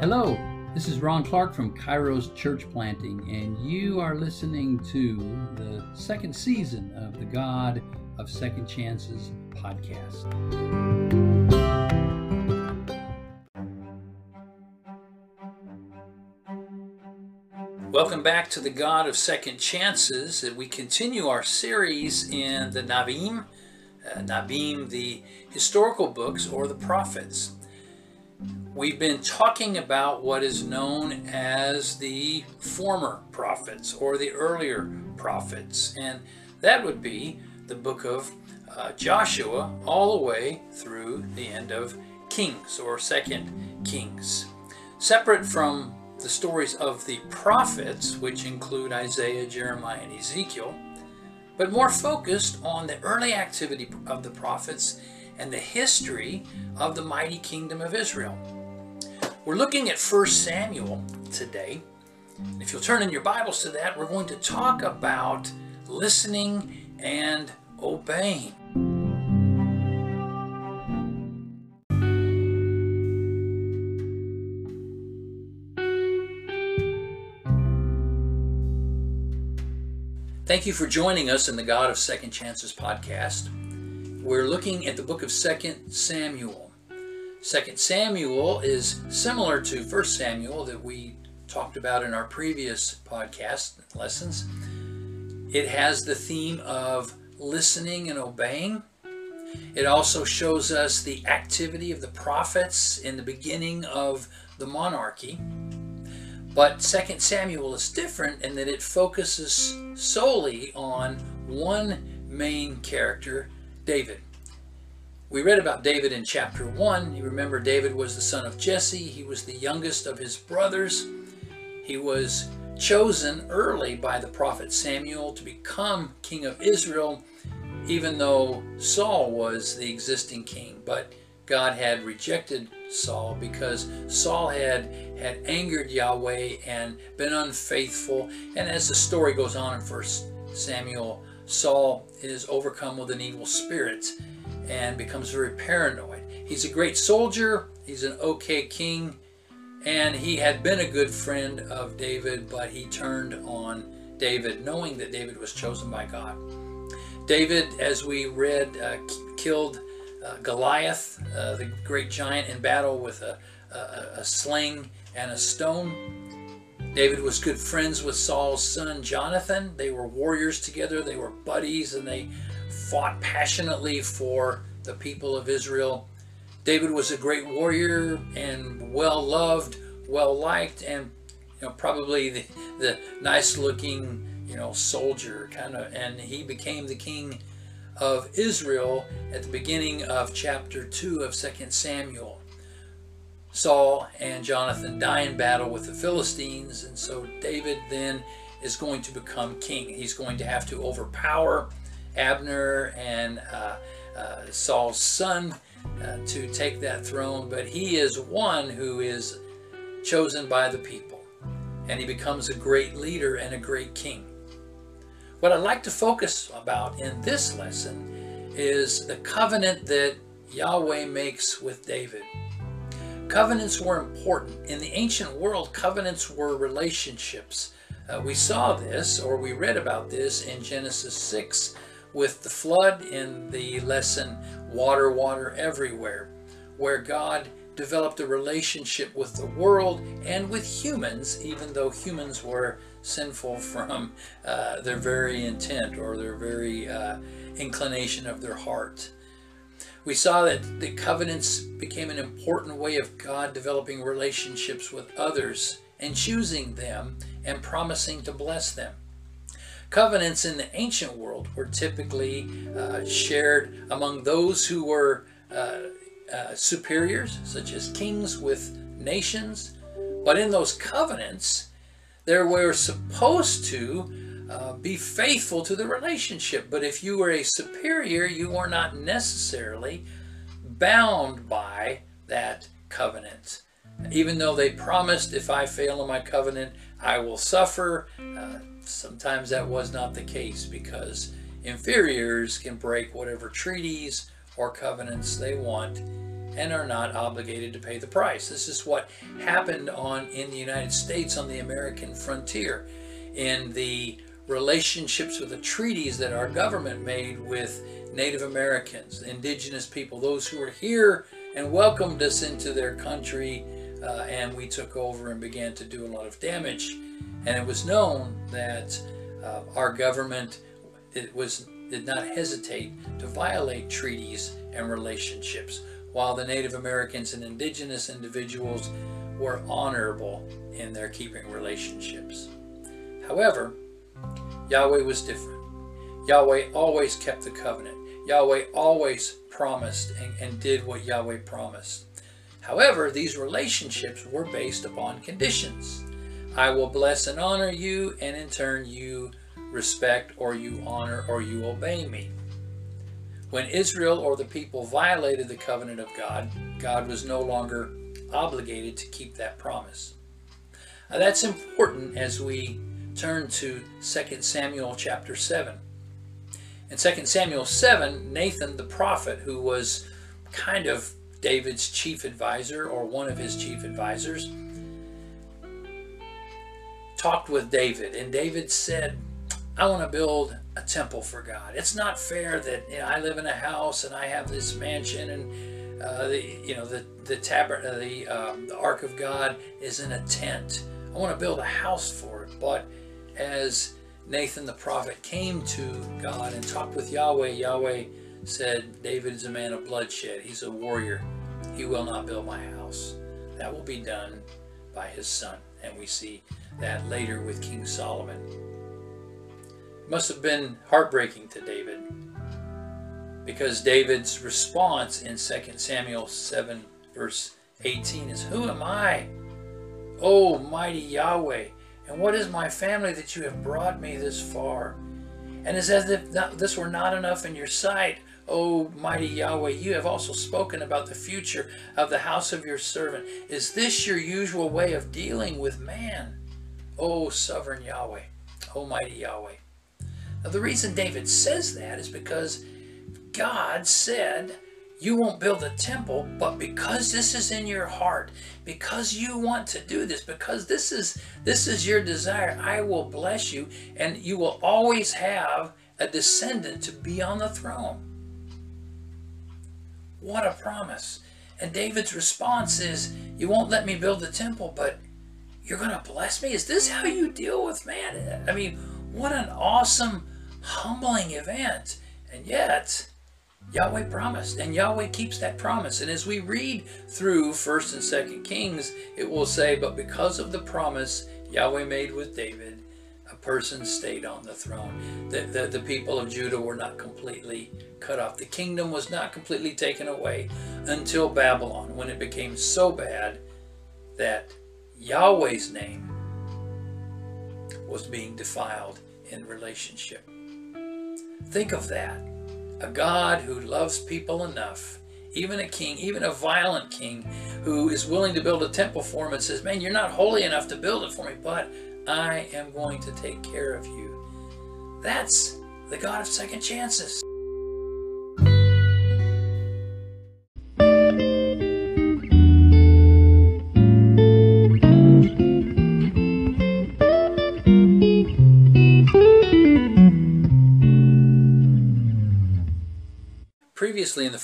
Hello, this is Ron Clark from Kairos Church Planting, and you are listening to the second season of the God of Second Chances podcast. Welcome back to the God of Second Chances. And we continue our series in the Navim, uh, Navim, the historical books or the prophets. We've been talking about what is known as the former prophets or the earlier prophets, and that would be the book of uh, Joshua all the way through the end of Kings or Second Kings. Separate from the stories of the prophets, which include Isaiah, Jeremiah, and Ezekiel, but more focused on the early activity of the prophets and the history of the mighty kingdom of Israel. We're looking at 1 Samuel today. If you'll turn in your Bibles to that, we're going to talk about listening and obeying. Thank you for joining us in the God of Second Chances podcast. We're looking at the book of 2 Samuel. Second Samuel is similar to First Samuel that we talked about in our previous podcast lessons. It has the theme of listening and obeying. It also shows us the activity of the prophets in the beginning of the monarchy. But Second Samuel is different in that it focuses solely on one main character, David. We read about David in chapter 1. You remember David was the son of Jesse. He was the youngest of his brothers. He was chosen early by the prophet Samuel to become king of Israel, even though Saul was the existing king. But God had rejected Saul because Saul had had angered Yahweh and been unfaithful. And as the story goes on in First Samuel, Saul is overcome with an evil spirit and becomes very paranoid. He's a great soldier, he's an okay king, and he had been a good friend of David, but he turned on David, knowing that David was chosen by God. David, as we read, uh, killed uh, Goliath, uh, the great giant, in battle with a, a, a sling and a stone. David was good friends with Saul's son Jonathan. They were warriors together, they were buddies, and they fought passionately for the people of Israel. David was a great warrior and well loved, well liked, and you know probably the, the nice looking you know soldier kind of. And he became the king of Israel at the beginning of chapter two of Second Samuel. Saul and Jonathan die in battle with the Philistines, and so David then is going to become king. He's going to have to overpower Abner and uh, uh, Saul's son uh, to take that throne, but he is one who is chosen by the people, and he becomes a great leader and a great king. What I'd like to focus about in this lesson is the covenant that Yahweh makes with David. Covenants were important. In the ancient world, covenants were relationships. Uh, we saw this, or we read about this in Genesis 6 with the flood in the lesson Water, Water Everywhere, where God developed a relationship with the world and with humans, even though humans were sinful from uh, their very intent or their very uh, inclination of their heart. We saw that the covenants became an important way of God developing relationships with others and choosing them and promising to bless them. Covenants in the ancient world were typically uh, shared among those who were uh, uh, superiors, such as kings with nations. But in those covenants, there were supposed to uh, be faithful to the relationship. But if you were a superior, you were not necessarily bound by that covenant. Even though they promised, if I fail in my covenant, I will suffer. Uh, sometimes that was not the case because inferiors can break whatever treaties or covenants they want, and are not obligated to pay the price. This is what happened on in the United States on the American frontier in the relationships with the treaties that our government made with Native Americans, indigenous people, those who were here and welcomed us into their country uh, and we took over and began to do a lot of damage. And it was known that uh, our government it was did not hesitate to violate treaties and relationships, while the Native Americans and indigenous individuals were honorable in their keeping relationships. However, Yahweh was different. Yahweh always kept the covenant. Yahweh always promised and, and did what Yahweh promised. However, these relationships were based upon conditions. I will bless and honor you, and in turn, you respect or you honor or you obey me. When Israel or the people violated the covenant of God, God was no longer obligated to keep that promise. Now that's important as we turn to 2 Samuel chapter 7. In 2 Samuel 7, Nathan the prophet, who was kind of David's chief advisor or one of his chief advisors, talked with David, and David said, I want to build a temple for God. It's not fair that you know, I live in a house and I have this mansion and uh, the you know the the tabern uh, the um, the ark of God is in a tent. I want to build a house for it. But as Nathan the prophet came to God and talked with Yahweh, Yahweh said, David is a man of bloodshed. He's a warrior. He will not build my house. That will be done by his son. And we see that later with King Solomon. It must have been heartbreaking to David because David's response in 2 Samuel 7 verse 18 is, Who am I, O mighty Yahweh, and what is my family that you have brought me this far? And as if this were not enough in your sight, O mighty Yahweh, you have also spoken about the future of the house of your servant. Is this your usual way of dealing with man? O sovereign Yahweh, O mighty Yahweh. Now, the reason David says that is because God said, You won't build a temple, but because this is in your heart, because you want to do this, because this is this is your desire, I will bless you, and you will always have a descendant to be on the throne. What a promise. And David's response is, You won't let me build the temple, but you're going to bless me? Is this how you deal with man? I mean, what an awesome, humbling event. And yet, Yahweh promised, and Yahweh keeps that promise. And as we read through 1st and 2nd Kings, it will say, But because of the promise Yahweh made with David, a person stayed on the throne. The, the, the people of Judah were not completely cut off. The kingdom was not completely taken away until Babylon, when it became so bad that Yahweh's name was being defiled in relationship. Think of that. A God who loves people enough, even a king, even a violent king, who is willing to build a temple for him and says, Man, you're not holy enough to build it for me, but I am going to take care of you. That's the God of second chances.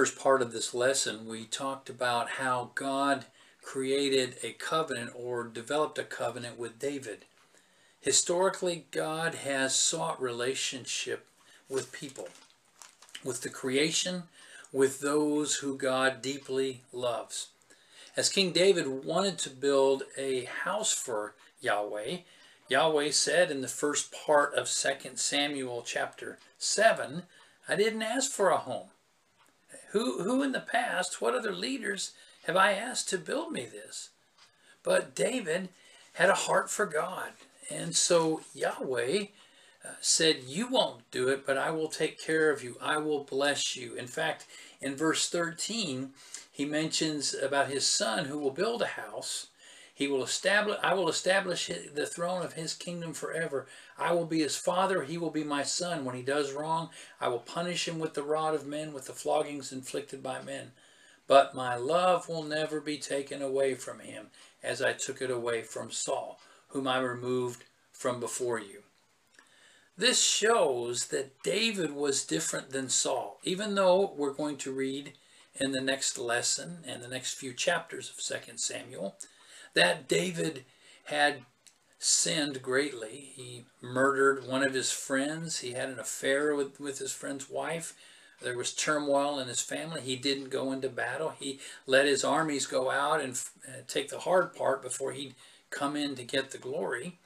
First part of this lesson, we talked about how God created a covenant or developed a covenant with David. Historically, God has sought relationship with people, with the creation, with those who God deeply loves. As King David wanted to build a house for Yahweh, Yahweh said in the first part of 2 Samuel chapter 7, I didn't ask for a home. Who, who in the past, what other leaders have I asked to build me this? But David had a heart for God. And so Yahweh uh, said, You won't do it, but I will take care of you. I will bless you. In fact, in verse 13, he mentions about his son who will build a house. He will establish, I will establish the throne of his kingdom forever. I will be his father, he will be my son. When he does wrong, I will punish him with the rod of men, with the floggings inflicted by men. but my love will never be taken away from him, as I took it away from Saul, whom I removed from before you. This shows that David was different than Saul, even though we're going to read in the next lesson and the next few chapters of 2 Samuel that David had sinned greatly. He murdered one of his friends. He had an affair with, with his friend's wife. There was turmoil in his family. He didn't go into battle. He let his armies go out and uh, take the hard part before he'd come in to get the glory.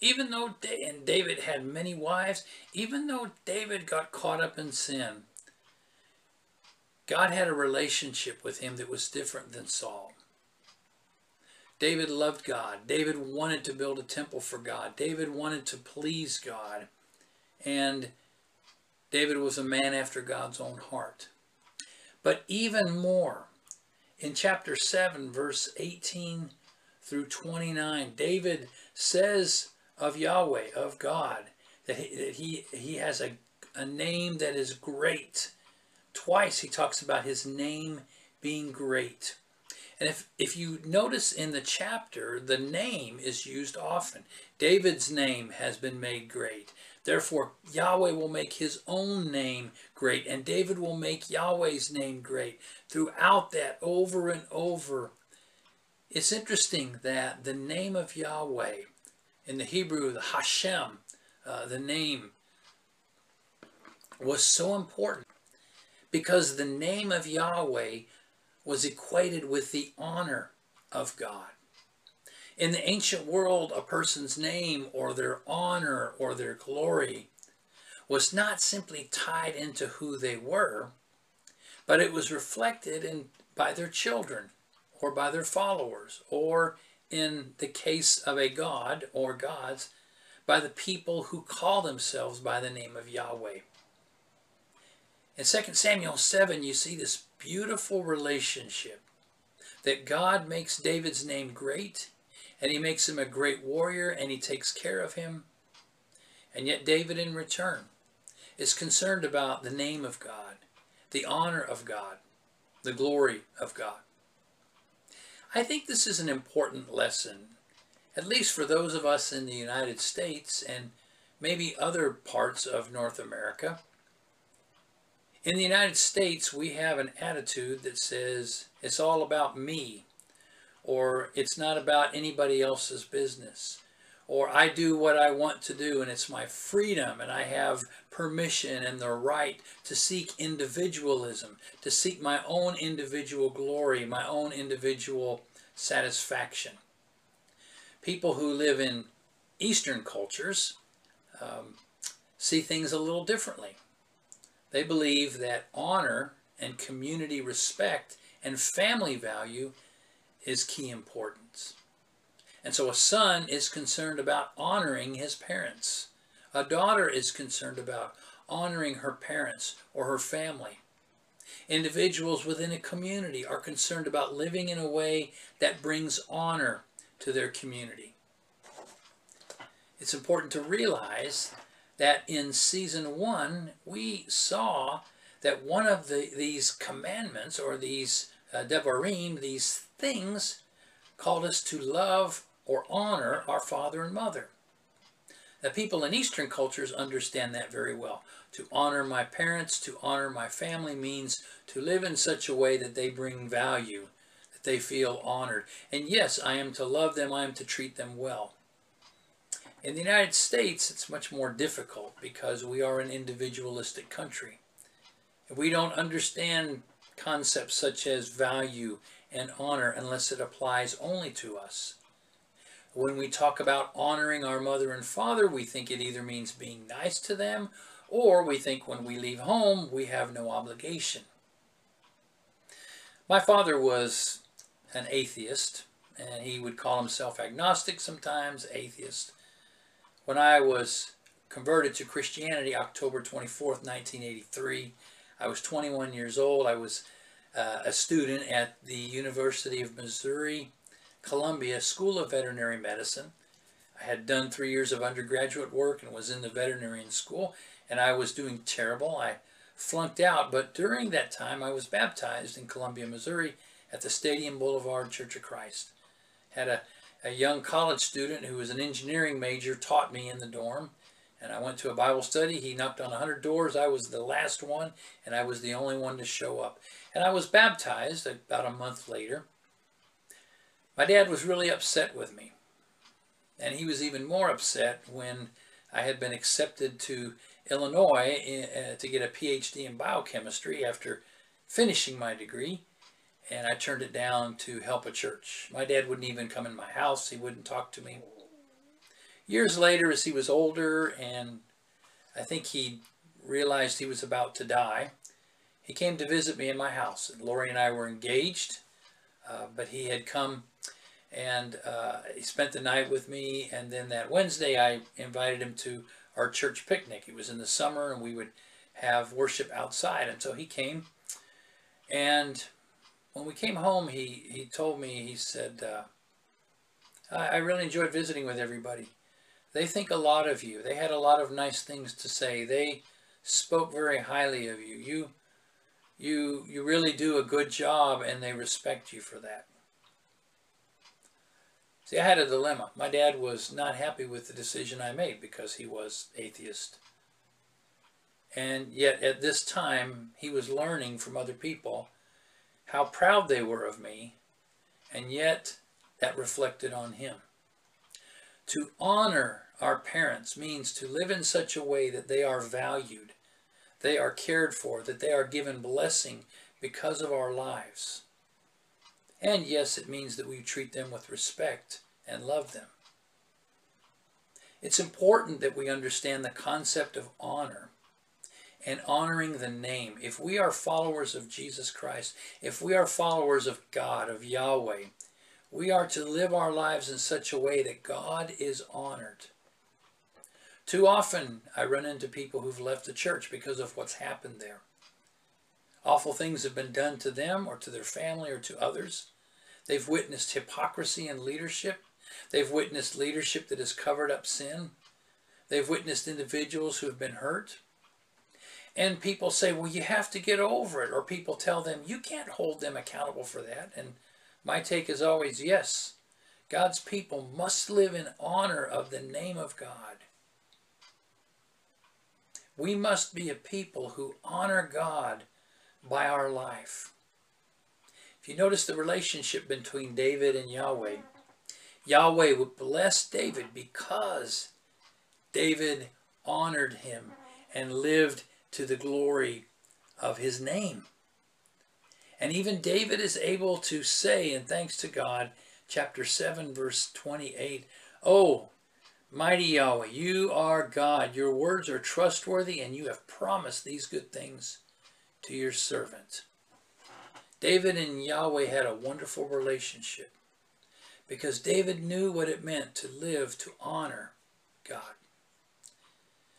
Even though and David had many wives, even though David got caught up in sin, God had a relationship with him that was different than Saul. David loved God. David wanted to build a temple for God. David wanted to please God. And David was a man after God's own heart. But even more, in chapter 7, verse 18 through 29, David says of Yahweh, of God, that he, that he, he has a, a name that is great. Twice he talks about his name being great. And if, if you notice in the chapter, the name is used often. David's name has been made great. Therefore, Yahweh will make his own name great, and David will make Yahweh's name great. Throughout that, over and over, it's interesting that the name of Yahweh, in the Hebrew, the Hashem, uh, the name, was so important because the name of Yahweh was equated with the honor of God. In the ancient world, a person's name or their honor or their glory was not simply tied into who they were, but it was reflected in by their children or by their followers, or in the case of a god or gods, by the people who call themselves by the name of Yahweh. In 2 Samuel 7, you see this beautiful relationship that God makes David's name great and he makes him a great warrior and he takes care of him. And yet David in return is concerned about the name of God, the honor of God, the glory of God. I think this is an important lesson, at least for those of us in the United States and maybe other parts of North America. In the United States, we have an attitude that says it's all about me or it's not about anybody else's business, or I do what I want to do and it's my freedom and I have permission and the right to seek individualism, to seek my own individual glory, my own individual satisfaction. People who live in Eastern cultures um, see things a little differently. They believe that honor and community respect and family value is key importance. And so a son is concerned about honoring his parents. A daughter is concerned about honoring her parents or her family. Individuals within a community are concerned about living in a way that brings honor to their community. It's important to realize that in season one, we saw that one of the, these commandments or these uh, devarim, these things, called us to love or honor our father and mother. The people in Eastern cultures understand that very well. To honor my parents, to honor my family means to live in such a way that they bring value, that they feel honored. And yes, I am to love them, I am to treat them well. In the United States, it's much more difficult because we are an individualistic country. We don't understand concepts such as value and honor unless it applies only to us. When we talk about honoring our mother and father, we think it either means being nice to them or we think when we leave home, we have no obligation. My father was an atheist, and he would call himself agnostic sometimes, atheist. When I was converted to Christianity, October 24th, 1983, I was 21 years old. I was uh, a student at the University of Missouri Columbia School of Veterinary Medicine. I had done three years of undergraduate work and was in the veterinarian school, and I was doing terrible. I flunked out, but during that time I was baptized in Columbia, Missouri at the Stadium Boulevard Church of Christ. Had a, a young college student who was an engineering major taught me in the dorm, and I went to a Bible study. He knocked on 100 doors. I was the last one, and I was the only one to show up. And I was baptized about a month later. My dad was really upset with me. And he was even more upset when I had been accepted to Illinois in, uh, to get a PhD in biochemistry after finishing my degree. And I turned it down to help a church. My dad wouldn't even come in my house. He wouldn't talk to me. Years later, as he was older and I think he realized he was about to die, he came to visit me in my house. Lori and I were engaged, uh, but he had come and uh, he spent the night with me. And then that Wednesday, I invited him to our church picnic. It was in the summer, and we would have worship outside. And so he came, and when we came home, he he told me he said, uh, I, "I really enjoyed visiting with everybody. They think a lot of you. They had a lot of nice things to say. They spoke very highly of you. You." You, you really do a good job and they respect you for that. See, I had a dilemma. My dad was not happy with the decision I made because he was atheist. And yet at this time, he was learning from other people how proud they were of me, and yet that reflected on him. To honor our parents means to live in such a way that they are valued, they are cared for, that they are given blessing because of our lives. And yes, it means that we treat them with respect and love them. It's important that we understand the concept of honor and honoring the name. If we are followers of Jesus Christ, if we are followers of God, of Yahweh, we are to live our lives in such a way that God is honored. Too often I run into people who've left the church because of what's happened there. Awful things have been done to them or to their family or to others. They've witnessed hypocrisy in leadership. They've witnessed leadership that has covered up sin. They've witnessed individuals who have been hurt. And people say, well, you have to get over it. Or people tell them, you can't hold them accountable for that. And my take is always, yes, God's people must live in honor of the name of God. We must be a people who honor God by our life. If you notice the relationship between David and Yahweh, Yahweh would bless David because David honored him and lived to the glory of his name. And even David is able to say, and thanks to God, chapter 7, verse 28, Oh, mighty Yahweh, you are God. Your words are trustworthy, and you have promised these good things to your servant. David and Yahweh had a wonderful relationship because David knew what it meant to live to honor God.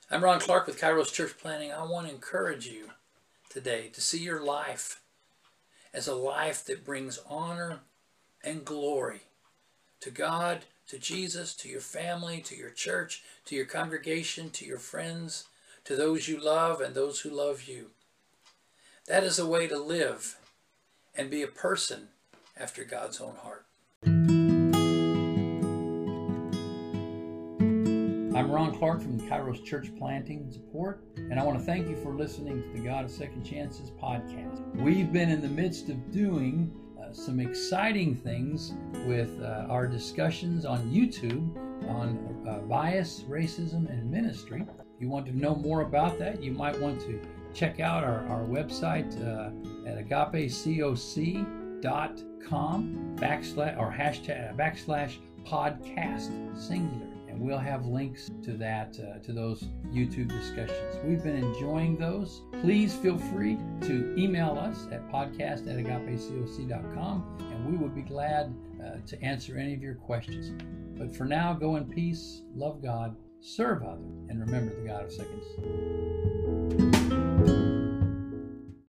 I'm Ron Clark with Kairos Church Planting. I want to encourage you today to see your life as a life that brings honor and glory to God, to Jesus, to your family, to your church, to your congregation, to your friends, to those you love and those who love you. That is a way to live and be a person after God's own heart. I'm Ron Clark from the Kairos Church Planting Support, and I want to thank you for listening to the God of Second Chances podcast. We've been in the midst of doing uh, some exciting things with uh, our discussions on YouTube on uh, bias, racism, and ministry. If you want to know more about that, you might want to check out our, our website uh, at agapecoc.com backslash or hashtag backslash podcast singular and we'll have links to that uh, to those youtube discussions. We've been enjoying those. Please feel free to email us at podcast at agapecoc.com and we would be glad uh, to answer any of your questions. But for now go in peace love god serve others and remember the god of seconds